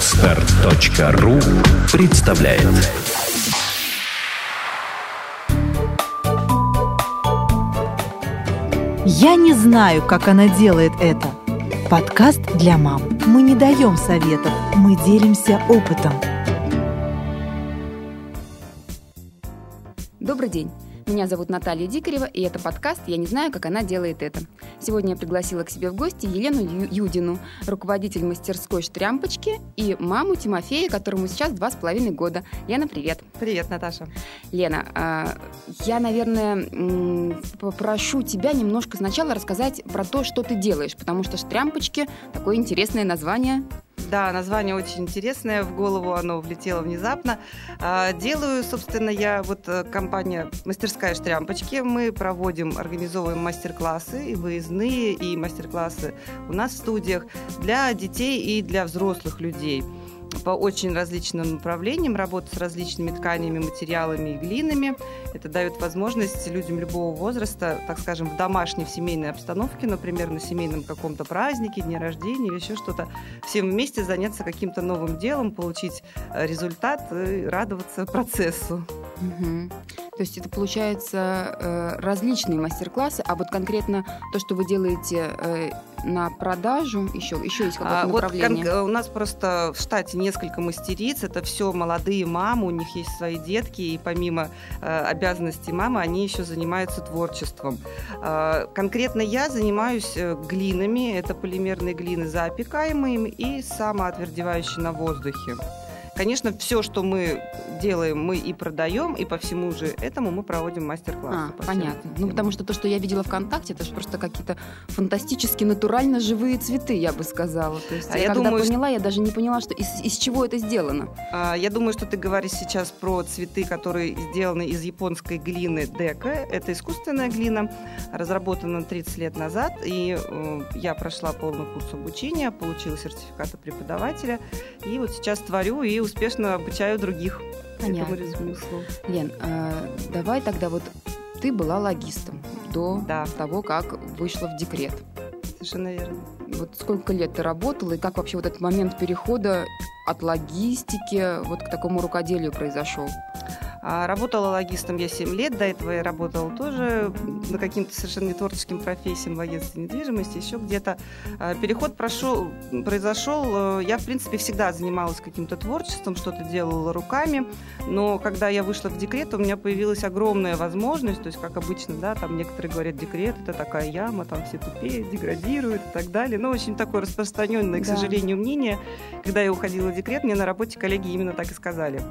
Отстар.ру представляет Я не знаю, как она делает это. Подкаст для мам. Мы не даем советов, мы делимся опытом. Добрый день. Меня зовут Наталья Дикарева, и это подкаст «Я не знаю, как она делает это». Сегодня я пригласила к себе в гости Елену Ю- Юдину, руководитель мастерской «Штрямпочки», и маму Тимофея, которому сейчас два с половиной года. Лена, привет. Привет, Наташа. Лена, а, я, наверное, попрошу тебя немножко сначала рассказать про то, что ты делаешь, потому что «Штрямпочки» — такое интересное название. Да, название очень интересное, в голову оно влетело внезапно. А, Делаю, собственно, я вот э, компания «Мастерская штрямпочки». Мы проводим, организовываем мастер-классы и выездные, и мастер-классы у нас в студиях для детей и для взрослых людей по очень различным направлениям, работа с различными тканями, материалами и глинами. Это дает возможность людям любого возраста, так скажем, в домашней, в семейной обстановке, например, на семейном каком-то празднике, дне рождения или еще что-то, всем вместе заняться каким-то новым делом, получить э, результат и радоваться процессу. Мгм. То есть это получается э, различные мастер-классы, а вот конкретно то, что вы делаете э, на продажу, еще, еще есть какое-то А, вот направление? кон- у нас просто в штате несколько мастериц, это все молодые мамы, у них есть свои детки, и помимо э, обязанностей мамы, они еще занимаются творчеством. А, конкретно я занимаюсь э, глинами, это полимерные глины запекаемые и самоотвердевающие на воздухе. Конечно, все, что мы делаем, мы и продаем, и по всему же этому мы проводим мастер-классы. А, по понятно. Ну, потому что то, что я видела ВКонтакте, это же просто какие-то фантастически натурально живые цветы, я бы сказала. То есть А я, я когда думаю, что- поняла, я даже не поняла, что из, из чего это сделано. А, Я думаю, что ты говоришь сейчас про цветы, которые сделаны из японской глины дека. Это искусственная глина, разработана 30 лет назад. И э, я прошла полный курс обучения, получила сертификат преподавателя. И вот сейчас творю и успешно обучаю других. Понятно. Этому ремеслу. Лен, а, давай тогда вот ты была логистом до Да. того, как вышла в декрет. Совершенно верно. Вот сколько лет ты работала, и как вообще вот этот момент перехода от логистики вот к такому рукоделию произошел? А, Работала логистом я 7 лет, до этого я работала тоже на каким-то совершенно не творческим профессиям в агентстве недвижимости, еще где-то. А, Переход прошел, произошел, э, я, в принципе, всегда занималась каким-то творчеством, что-то делала руками, но когда я вышла в декрет, у меня появилась огромная возможность, то есть, как обычно, да, там некоторые говорят, декрет – это такая яма, там все тупеют, деградируют и так далее, но очень такое распространенное, к Да. сожалению, мнение. Когда я уходила в декрет, мне на работе коллеги именно так и сказали.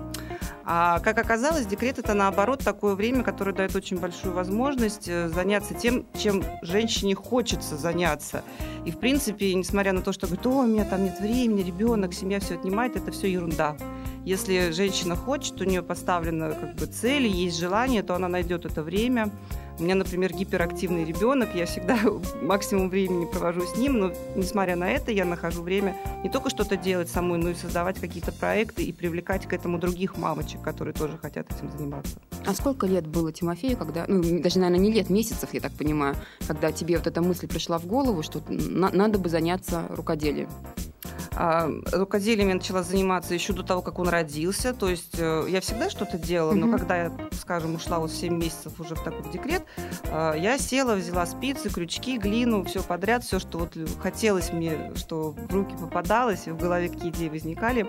А как оказалось, декрет это наоборот такое время, которое дает очень большую возможность э, заняться тем, чем женщине хочется заняться. И в принципе, несмотря на то, что говорит, о, у меня там нет времени, ребенок, семья все отнимает, это все ерунда. Если женщина хочет, у нее поставлена как бы цель, есть желание, то она найдет это время. У меня, например, гиперактивный ребенок, я всегда максимум времени провожу с ним, но несмотря на это, я нахожу время не только что-то делать самой, но и создавать какие-то проекты и привлекать к этому других мамочек, которые тоже хотят этим заниматься. А сколько лет было Тимофею, когда, ну, даже, наверное, не лет, месяцев, я так понимаю, когда тебе вот эта мысль пришла в голову, что на- надо бы заняться рукоделием? Рукоделием я начала заниматься еще до того, как он родился. То есть э, я всегда что-то делала, но когда я, скажем, ушла вот в 7 месяцев уже в такой декрет, э, я села, взяла спицы, крючки, глину, все подряд, все, что вот хотелось мне, что в руки попадалось, и в голове какие идеи возникали.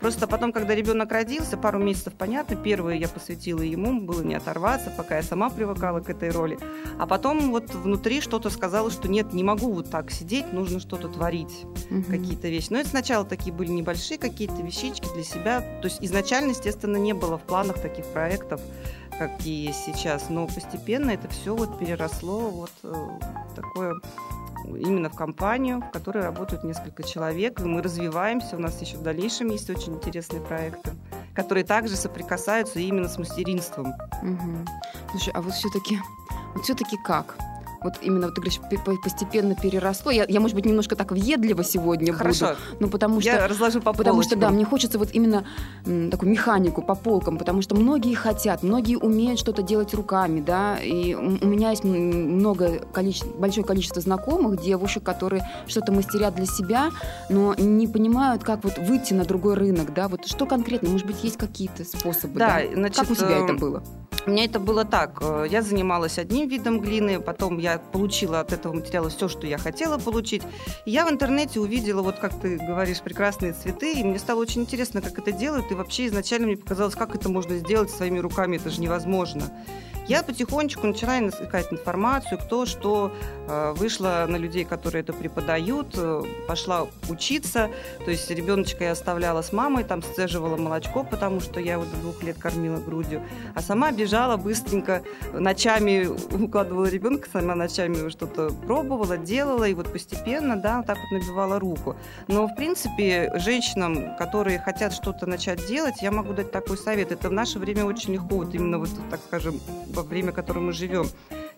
Просто потом, когда ребенок родился, пару месяцев, понятно, первые я посвятила ему, было не оторваться, пока я сама привыкала к этой роли. А потом вот внутри что-то сказала, что нет, не могу вот так сидеть, нужно что-то творить Мгм. какие-то вещи. Но это сначала такие были небольшие какие-то вещички для себя. То есть изначально, естественно, не было в планах таких проектов, какие есть сейчас. Но постепенно это все вот переросло вот э, такое именно в компанию, в которой работают несколько человек, и мы развиваемся. У нас еще в дальнейшем есть очень интересные проекты, которые также соприкасаются именно с мастеринством. Мгм. Слушай, а вот все-таки, вот все-таки как? Вот именно, вот ты говоришь, постепенно переросло? Я, я может быть, немножко так въедливо сегодня Хорошо. буду. Ну, потому что... Я разложу по Потому полочкам. что, да, мне хочется вот именно м, такую механику по полкам, потому что многие хотят, многие умеют что-то делать руками, да, и у меня есть много количество, большое количество знакомых девушек, которые что-то мастерят для себя, но не понимают, как вот выйти на другой рынок, да, вот что конкретно, может быть, есть какие-то способы, Да, да? значит, как у тебя э, это было? У меня это было так. э, Я занималась одним видом глины, потом я получила от этого материала все, что я хотела получить. Я в интернете увидела, вот как ты говоришь, прекрасные цветы, и мне стало очень интересно, как это делают, и вообще изначально мне показалось, как это можно сделать своими руками, это же невозможно. Я потихонечку начала искать информацию, кто что, вышла на людей, которые это преподают, э, пошла учиться. То есть ребеночка я оставляла с мамой, там сцеживала молочко, потому что я его до двух лет кормила грудью. А сама бежала быстренько, ночами укладывала ребенка, сама ночами что-то пробовала, делала, и вот постепенно, да, так вот набивала руку. Но, в принципе, женщинам, которые хотят что-то начать делать, я могу дать такой совет. Это в наше время очень легко, вот именно вот, так скажем, во время, в котором мы живем.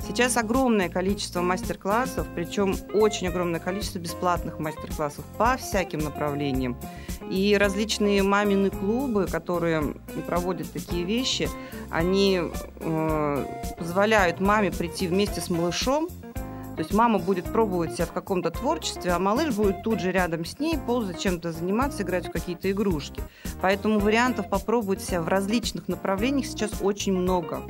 Сейчас огромное количество мастер-классов, причем очень огромное количество бесплатных мастер-классов по всяким направлениям. И различные мамины клубы, которые проводят такие вещи, они э, позволяют маме прийти вместе с малышом. То есть мама будет пробовать себя в каком-то творчестве, а малыш будет тут же рядом с ней ползать, чем-то заниматься, играть в какие-то игрушки. Поэтому вариантов попробовать себя в различных направлениях сейчас очень много.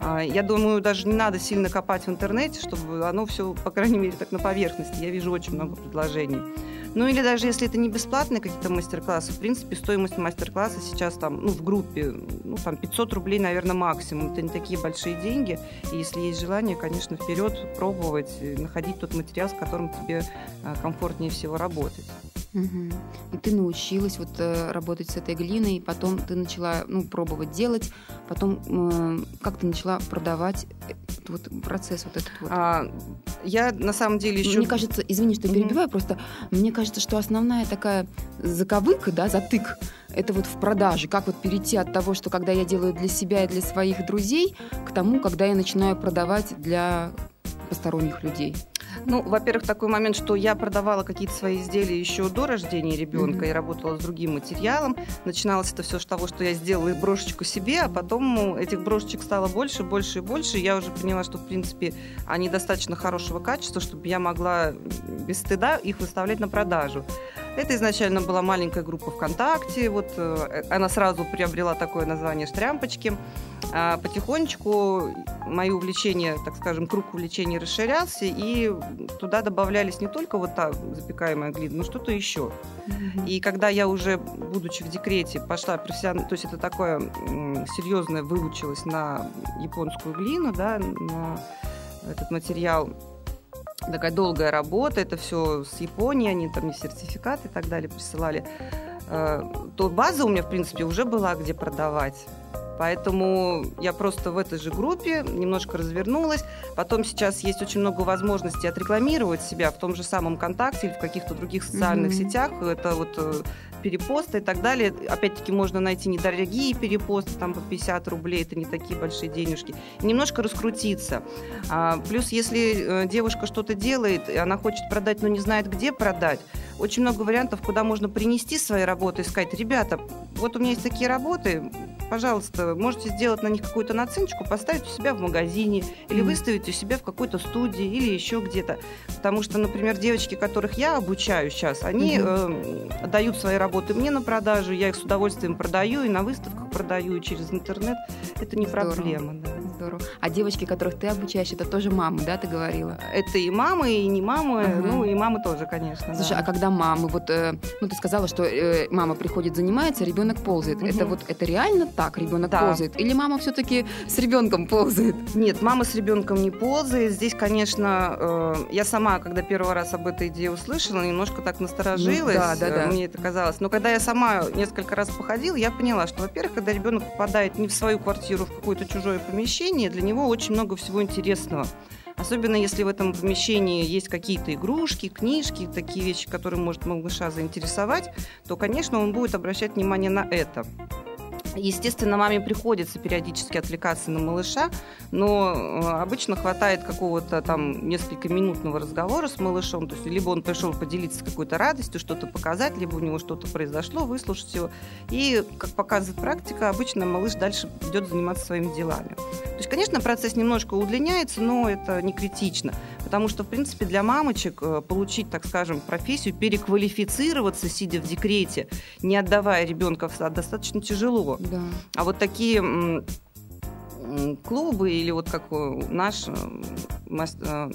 А, Я думаю, даже не надо сильно копать в интернете, чтобы оно все, по крайней мере, так на поверхности. Я вижу очень много предложений. Ну или даже если это не бесплатные какие-то мастер-классы, в принципе, стоимость мастер-класса сейчас там, ну, в группе, ну, там 500 рублей, наверное, максимум. Это не такие большие деньги. И если есть желание, конечно, вперед пробовать, э, находить тот материал, с которым тебе а, комфортнее всего работать. Мгм. И ты научилась вот э, работать с этой глиной, потом ты начала ну, пробовать делать, потом э, как ты начала продавать э, вот процесс вот этот вот. А, я на самом деле еще... Мне кажется, извини, что я перебиваю, просто мне кажется, что основная такая заковыка, да, затык, это вот в продаже. Как вот перейти от того, что когда я делаю для себя и для своих друзей, к тому, когда я начинаю продавать для посторонних людей. Ну, во-первых, такой момент, что я продавала какие-то свои изделия еще до рождения ребенка Мгм. и работала с другим материалом. Начиналось это все с того, что я сделала брошечку себе, а потом этих брошечек стало больше, больше и больше. И я уже поняла, что, в принципе, они достаточно хорошего качества, чтобы я могла без стыда их выставлять на продажу. Это изначально была маленькая группа ВКонтакте, вот э, она сразу приобрела такое название «Штрямпочки». А потихонечку мои увлечения, так скажем, круг увлечений расширялся, и туда добавлялись не только вот та запекаемая глина, но что-то еще. И когда я уже, будучи в декрете, пошла профессионально, то есть это такое серьезное, выучилась на японскую глину, да, на этот материал, такая долгая работа, это все с Японии, они там мне сертификаты и так далее присылали, э, то база у меня, в принципе, уже была где продавать. Поэтому я просто в этой же группе немножко развернулась. Потом сейчас есть очень много возможностей отрекламировать себя в том же самом ВКонтакте или в каких-то других социальных Мгм. сетях. Это вот э, перепосты и так далее. Опять-таки можно найти недорогие перепосты, там по 50 рублей, это не такие большие денежки. И немножко раскрутиться. А, плюс, если э, девушка что-то делает, и она хочет продать, но не знает, где продать, очень много вариантов, куда можно принести свои работы и сказать, ребята, вот у меня есть такие работы, пожалуйста, можете сделать на них какую-то наценочку, поставить у себя в магазине или Мгм. выставить у себя в какой-то студии или еще где-то. Потому что, например, девочки, которых я обучаю сейчас, они э, дают свои работы мне на продажу, я их с удовольствием продаю и на выставках продаю, и через интернет. Это не Здорово. проблема. да. Здорово. А девочки, которых ты обучаешь, это тоже мамы, да, ты говорила? Это и мамы, и не мамы, Ага. ну и мамы тоже, конечно. Слушай, да. а когда мамы, вот, э, ну ты сказала, что э, мама приходит, занимается, ребенок ползает. Мгм. Это вот это реально так, ребенок Да. ползает? Или мама все-таки с ребенком ползает? Нет, мама с ребенком не ползает. Здесь, конечно, э, я сама, когда первый раз об этой идее услышала, немножко так насторожилась. Ну, да, да, да. Мне это казалось. Но когда я сама несколько раз походила, я поняла, что, во-первых, когда ребенок попадает не в свою квартиру, в какое-то чужое помещение, для него очень много всего интересного. Особенно если в этом помещении есть какие-то игрушки, книжки, такие вещи, которые может малыша заинтересовать, то, конечно, он будет обращать внимание на это. Естественно, маме приходится периодически отвлекаться на малыша, но э, обычно хватает какого-то там несколько минутного разговора с малышом. То есть либо он пришел поделиться какой-то радостью, что-то показать, либо у него что-то произошло, выслушать его. И, как показывает практика, обычно малыш дальше идет заниматься своими делами. То есть, конечно, процесс немножко удлиняется, но это не критично. Потому что, в принципе, для мамочек э, получить, так скажем, профессию, переквалифицироваться, сидя в декрете, не отдавая ребенка в сад, достаточно тяжело. Да. А вот такие клубы или вот как наш э,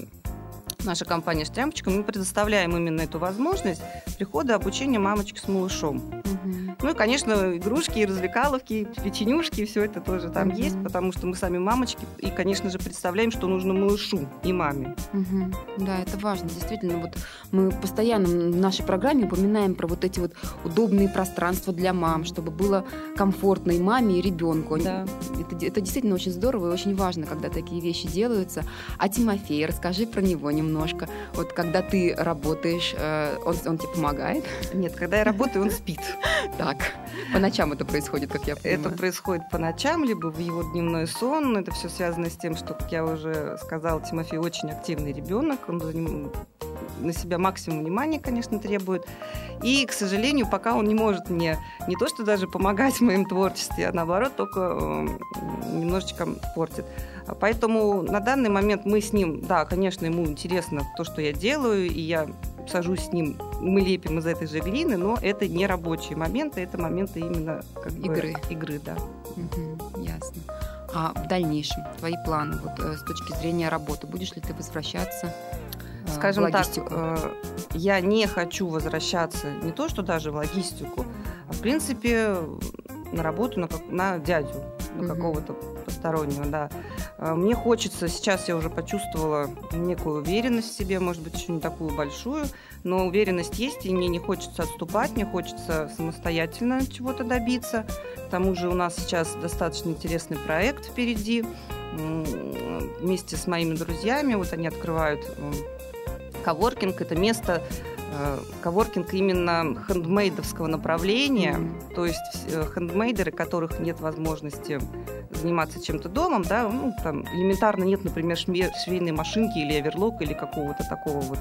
наша компания «Штрямпочка», мы предоставляем именно эту возможность прихода обучения мамочки с малышом. Угу. Ну и, конечно, игрушки, развлекаловки, печенюшки, все это тоже там угу. есть, потому что мы сами мамочки, и, конечно же, представляем, что нужно малышу и маме. Угу. Да, это важно. Действительно, вот мы постоянно в нашей программе упоминаем про вот эти вот удобные пространства для мам, чтобы было комфортно и маме, и ребенку. Да. Это, это действительно очень здорово и очень важно, когда такие вещи делаются. А Тимофей, расскажи про него немного немножко. Вот когда ты работаешь, э, он, он тебе помогает? Нет, когда я работаю, он спит. Так, по ночам это происходит, как я понимаю? Это происходит по ночам, либо в его дневной сон. Это все связано с тем, что, как я уже сказала, Тимофей очень активный ребенок. Он на себя максимум внимания, конечно, требует. И, к сожалению, пока он не может мне не то, что даже помогать в моем творчестве, а наоборот, только э, немножечко портит. Поэтому на данный момент мы с ним, да, конечно, ему интересно то, что я делаю, и я сажусь с ним, мы лепим из этой же глины, но это не рабочие моменты, это моменты именно как игры. Бы, игры, да. Угу, ясно. А в дальнейшем твои планы вот, э, с точки зрения работы, будешь ли ты возвращаться? Э, Скажем в логистику? так, э, я не хочу возвращаться не то, что даже в логистику, а в принципе на работу на, на дядю, на угу. какого-то постороннего, да. А, мне хочется, сейчас я уже почувствовала некую уверенность в себе, может быть, еще не такую большую, но уверенность есть, и мне не хочется отступать, мне хочется самостоятельно чего-то добиться. К тому же у нас сейчас достаточно интересный проект впереди. Вместе с моими друзьями, вот они открывают коворкинг, это место, Э, коворкинг именно хендмейдовского направления, mm-hmm. то есть э, хендмейдеры, которых нет возможности заниматься чем-то домом, да, ну, там элементарно нет, например, швейной машинки или оверлок или какого-то такого вот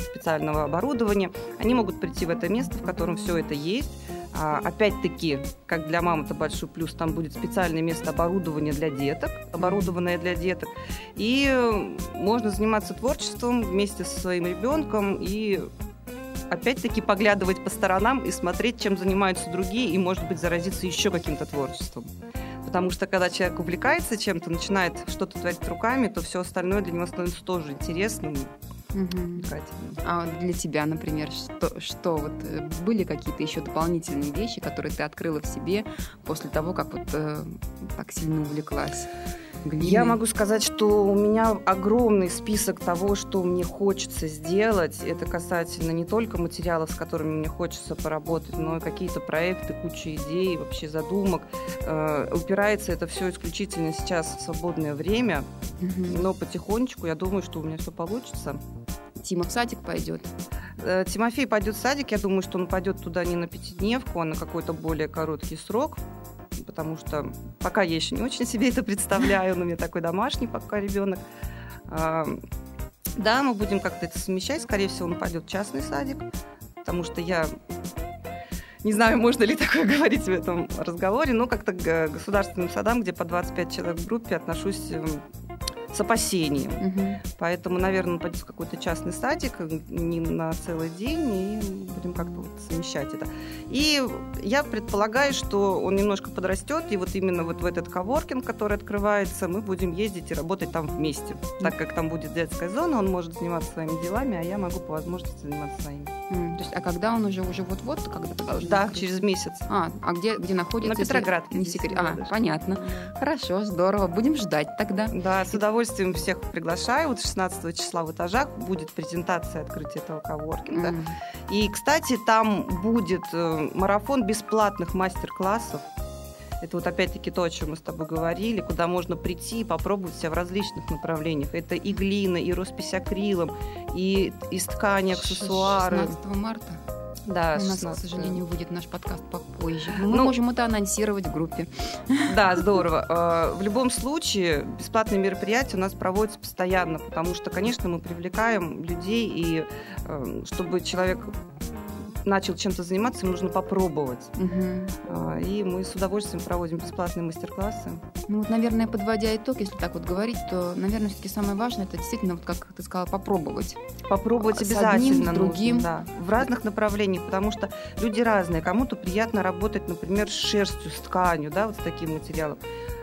специального оборудования, они могут прийти в это место, в котором все это есть, а, опять-таки, как для мам это большой плюс, там будет специальное место оборудования для деток, оборудованное для деток. И можно заниматься творчеством вместе со своим ребенком и опять-таки поглядывать по сторонам и смотреть, чем занимаются другие, и, может быть, заразиться еще каким-то творчеством. Потому что когда человек увлекается чем-то, начинает что-то творить руками, то все остальное для него становится тоже интересным. Угу. А для тебя, например, что, что вот э, были какие-то еще дополнительные вещи, которые ты открыла в себе после того, как вот э, так сильно увлеклась? глины? Я могу сказать, что у меня огромный список того, что мне хочется сделать. Это касательно не только материалов, с которыми мне хочется поработать, но и какие-то проекты, куча идей, вообще задумок. Э, упирается это все исключительно сейчас в свободное время, угу. но потихонечку я думаю, что у меня все получится. Тима в садик пойдет? Э, Тимофей пойдет в садик. Я думаю, что он пойдет туда не на пятидневку, а на какой-то более короткий срок потому что пока я еще не очень себе это представляю, он у меня такой домашний пока ребенок. Да, мы будем как-то это совмещать. Скорее всего, он пойдет в частный садик, потому что я не знаю, можно ли такое говорить в этом разговоре, но как-то к государственным садам, где по 25 человек в группе, отношусь с опасением. Угу. Поэтому, наверное, пойдет в какой-то частный садик не на целый день, и будем как-то вот совмещать это. И я предполагаю, что он немножко подрастет, и вот именно вот в этот коворкинг, который открывается, мы будем ездить и работать там вместе. Так как там будет детская зона, он может заниматься своими делами, а я могу по возможности заниматься своими. Mm. То есть, а когда он уже уже вот-вот, когда Да, через месяц. А, а где где находится? На Петроградке. Не секрет. А, понятно. Хорошо, здорово. Будем ждать тогда. Да, с удовольствием удовольствием всех приглашаю. Вот 16 числа в этажах будет презентация открытия этого коворкинга. Mm. И, кстати, там будет э, марафон бесплатных мастер-классов. Это вот опять-таки то, о чем мы с тобой говорили, куда можно прийти и попробовать себя в различных направлениях. Это и глина, и роспись акрилом, и из ткани аксессуары. 16 марта? Да, У нас, 16. к сожалению, выйдет наш подкаст попозже. Но Мы Ну, можем это анонсировать в группе. Да, здорово. Э, В любом случае, бесплатные мероприятия у нас проводятся постоянно, потому что, конечно, мы привлекаем людей, и э, чтобы человек начал чем-то заниматься, ему нужно попробовать. А, И мы с удовольствием проводим бесплатные мастер-классы. Ну вот, наверное, подводя итог, если так вот говорить, то, наверное, все-таки самое важное, это действительно, вот как ты сказала, попробовать. Попробовать С обязательно одним, нужно, другим. да, в разных направлениях, потому что люди разные. Кому-то приятно работать, например, с шерстью, с тканью, да, вот с таким материалом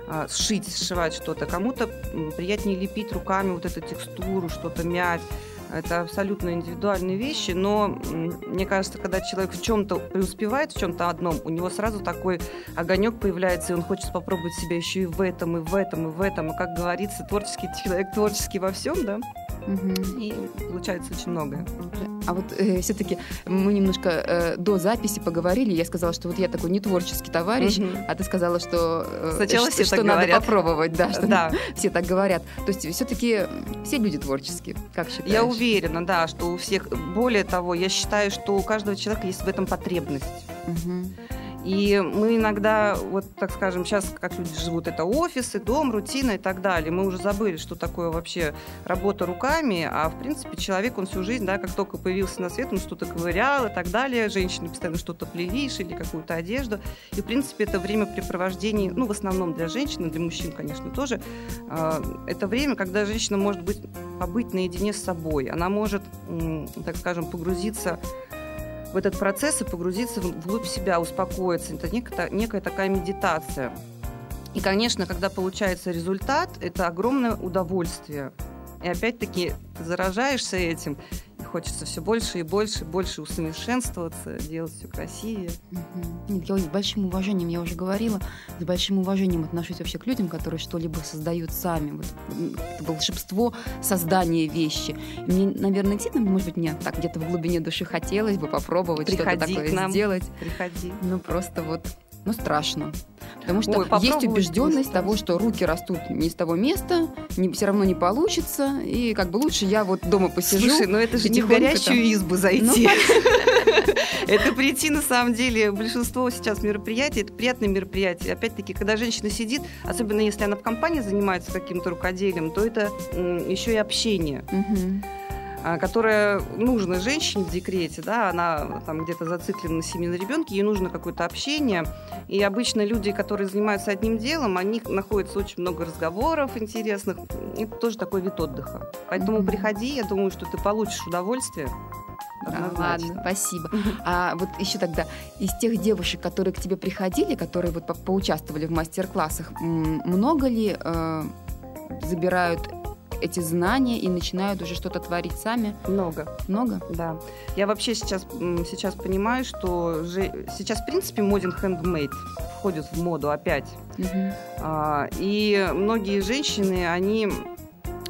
а, сшить, сшивать что-то. Кому-то приятнее лепить руками вот эту текстуру, что-то мять. Это абсолютно индивидуальные вещи, но мне кажется, когда человек в чем-то преуспевает, в чем-то одном, у него сразу такой огонек появляется, и он хочет попробовать себя еще и в этом, и в этом, и в этом. И, как говорится, творческий человек творческий во всем, да, И получается очень многое. А вот все-таки мы немножко э, до записи поговорили. Я сказала, что вот я такой не творческий товарищ, Мгм. а ты сказала, что, э, Сначала что, все что так надо говорят. попробовать, да, что Да, все так говорят. То есть все-таки все люди творческие, как считаешь? я уверена, да, что у всех... Более того, я считаю, что у каждого человека есть в этом потребность. Мгм. И мы иногда, вот так скажем, сейчас как люди живут, это офисы, дом, рутина и так далее. Мы уже забыли, что такое вообще работа руками, а в принципе человек, он всю жизнь, да, как только появился на свет, он что-то ковырял и так далее. Женщины постоянно что-то плели, шили какую-то одежду. И в принципе это времяпрепровождение, ну в основном для женщин, для мужчин, конечно, тоже. а, Это время, когда женщина может быть, побыть наедине с собой. Она может, так скажем, погрузиться в этот процесс и погрузиться вглубь себя, успокоиться. Это некая, некая такая медитация. И, конечно, когда получается результат, это огромное удовольствие. И опять-таки заражаешься этим, хочется все больше и больше, и больше усовершенствоваться, делать все красивее. Нет, я с большим уважением, я уже говорила, с большим уважением отношусь вообще к людям, которые что-либо создают сами. Вот, это волшебство создания вещи. Мне, наверное, действительно, может быть, мне так где-то в глубине души хотелось бы попробовать что-то такое к нам. сделать. Приходи. Ну, просто вот, ну, страшно. Потому что Ой, есть убежденность не того, что руки растут не из того места, все равно не получится, и как бы лучше я вот дома посижу. Слушай, ну это же не в горячую там. избу зайти. Это прийти, на самом деле, большинство сейчас мероприятий, это приятные мероприятия. Опять-таки, когда женщина сидит, особенно если она в компании занимается каким-то рукоделием, то это еще и общение, которое нужно женщине в декрете, да, она там где-то зациклена на семье, на ребенке, ей нужно какое-то общение. И обычно люди, которые занимаются одним делом, они находятся очень много разговоров интересных. Это тоже такой вид отдыха. Поэтому Мгм. приходи, я думаю, что ты получишь удовольствие. А, Однозначно. Ладно, спасибо. А вот еще тогда из тех девушек, которые к тебе приходили, которые вот по- поучаствовали в мастер-классах, много ли э, забирают эти знания и начинают уже что-то творить сами? Много, Много? да. Я вообще сейчас, сейчас понимаю, что же, сейчас, в принципе, моден хендмейд входит в моду опять. Мгм. А, И многие женщины, они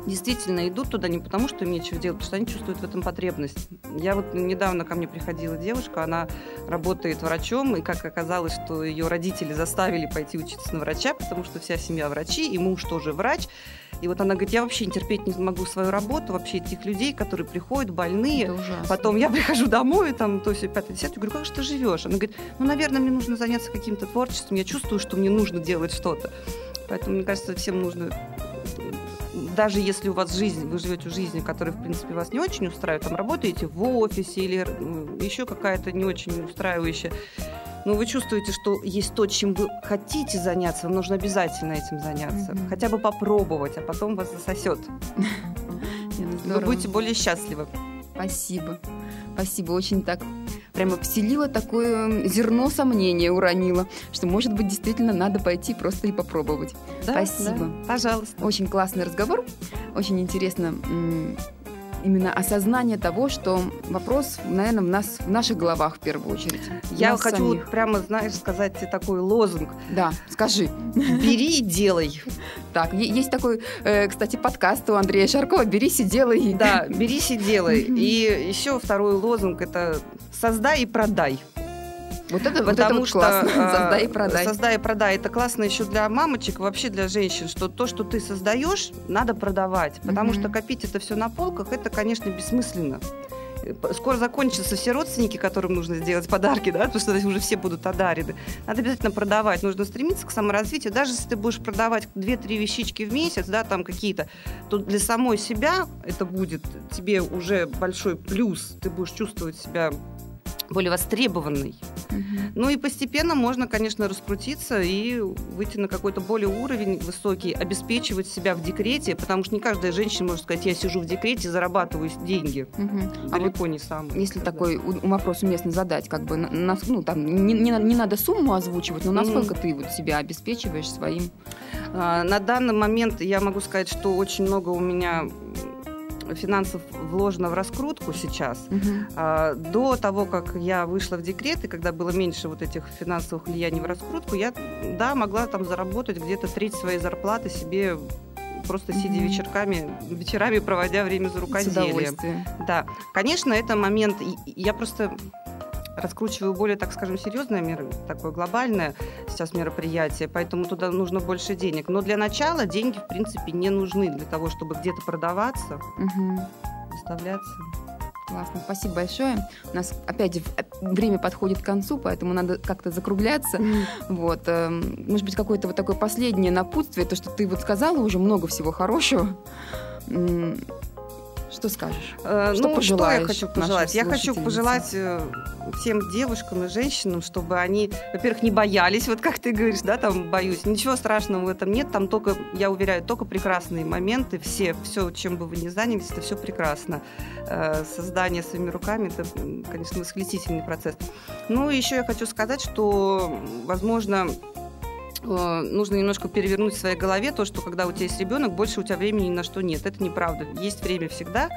действительно идут туда не потому, что им нечего делать, потому что они чувствуют в этом потребность. Я вот недавно ко мне приходила девушка, она работает врачом, и как оказалось, что ее родители заставили пойти учиться на врача, потому что вся семья врачи, и муж тоже врач. И вот она говорит, я вообще не терпеть не могу свою работу, вообще этих людей, которые приходят больные. Потом я прихожу домой, там, то есть, пятое, десятое, говорю, как же ты живешь? Она говорит, ну, наверное, мне нужно заняться каким-то творчеством, я чувствую, что мне нужно делать что-то. Поэтому, мне кажется, всем нужно, даже если у вас жизнь, вы живете жизнью, которая, в принципе, вас не очень устраивает, там, работаете в офисе или еще какая-то не очень устраивающая, но вы чувствуете, что есть то, чем вы хотите заняться, вам нужно обязательно этим заняться. Мгм. Хотя бы попробовать, а потом вас засосет. Ну, Вы будете более счастливы. Спасибо. Спасибо, очень так прямо вселила такое зерно сомнения, уронила, что, может быть, действительно надо пойти просто и попробовать. Да, Спасибо. да, пожалуйста. Очень классный разговор, очень интересно именно осознание того, что вопрос, наверное, в, нас, в наших головах в первую очередь. Я хочу самих. вот прямо, знаешь, сказать такой лозунг. Да, скажи. Бери и делай. Так, есть такой, э, кстати, подкаст у Андрея Шаркова «Берись и делай». Да, берись и делай. И еще второй лозунг – это создай и продай. Вот это, вот это Потому вот что классно. э, Создай и продай. Создай и продай. Это классно еще для мамочек, вообще для женщин, что то, что ты создаешь, надо продавать. Потому Мгм. что копить это все на полках, это, конечно, бессмысленно. скоро закончатся все родственники, которым нужно сделать подарки, да, потому что уже все будут одарены. Надо обязательно продавать. Нужно стремиться к саморазвитию. Даже если ты будешь продавать 2-3 вещички в месяц, да, там какие-то, то для самой себя это будет тебе уже большой плюс. Ты будешь чувствовать себя более востребованный. Угу. Ну и постепенно можно, конечно, раскрутиться и выйти на какой-то более уровень высокий, обеспечивать себя в декрете, потому что не каждая женщина может сказать, я сижу в декрете, зарабатываю деньги. Угу. Далеко а вот, не сам. Если такой вопрос уместно задать, как бы, на, ну, там, не, не, не надо сумму озвучивать, но насколько mm. ты вот себя обеспечиваешь своим? А, на данный момент я могу сказать, что очень много у меня финансов вложено в раскрутку сейчас. Угу. До того, как я вышла в декрет, и когда было меньше вот этих финансовых влияний в раскрутку, я, да, могла там заработать где-то треть своей зарплаты себе просто сидя mm-hmm. вечерками, вечерами проводя время за рукоделием. Да, конечно, это момент. Я просто раскручиваю более, так скажем, серьезное, мер, такое глобальное сейчас мероприятие, поэтому туда нужно больше денег. Но для начала деньги, в принципе, не нужны для того, чтобы где-то продаваться, угу. выставляться. Классно, спасибо большое. У нас опять время подходит к концу, поэтому надо как-то закругляться. Mm. Вот, э, может быть, какое-то вот такое последнее напутствие, то, что ты вот сказала уже много всего хорошего. Что скажешь? Э, что ну, что я хочу пожелать? Я хочу пожелать э, тем девушкам и женщинам, чтобы они, во-первых, не боялись, вот как ты говоришь, да, там боюсь. Ничего страшного в этом нет, там только, я уверяю, только прекрасные моменты, все, все, чем бы вы ни занялись, это все прекрасно. Э, создание своими руками, это, конечно, восхитительный процесс. Ну, еще я хочу сказать, что, возможно, Нужно немножко перевернуть в своей голове то, что когда у тебя есть ребенок, больше у тебя времени ни на что нет. Это неправда. Есть время всегда,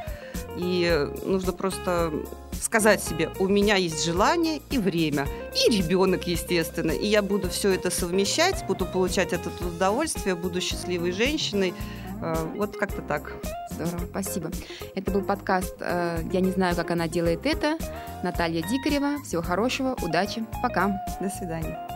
и нужно просто сказать себе, у меня есть желание и время, и ребенок, естественно, и я буду все это совмещать, буду получать это удовольствие, буду счастливой женщиной. Э, вот как-то так. Здорово, спасибо. Это был подкаст э, «Я не знаю, как она делает это». Наталья Дикарева. Всего хорошего, удачи, пока. До свидания.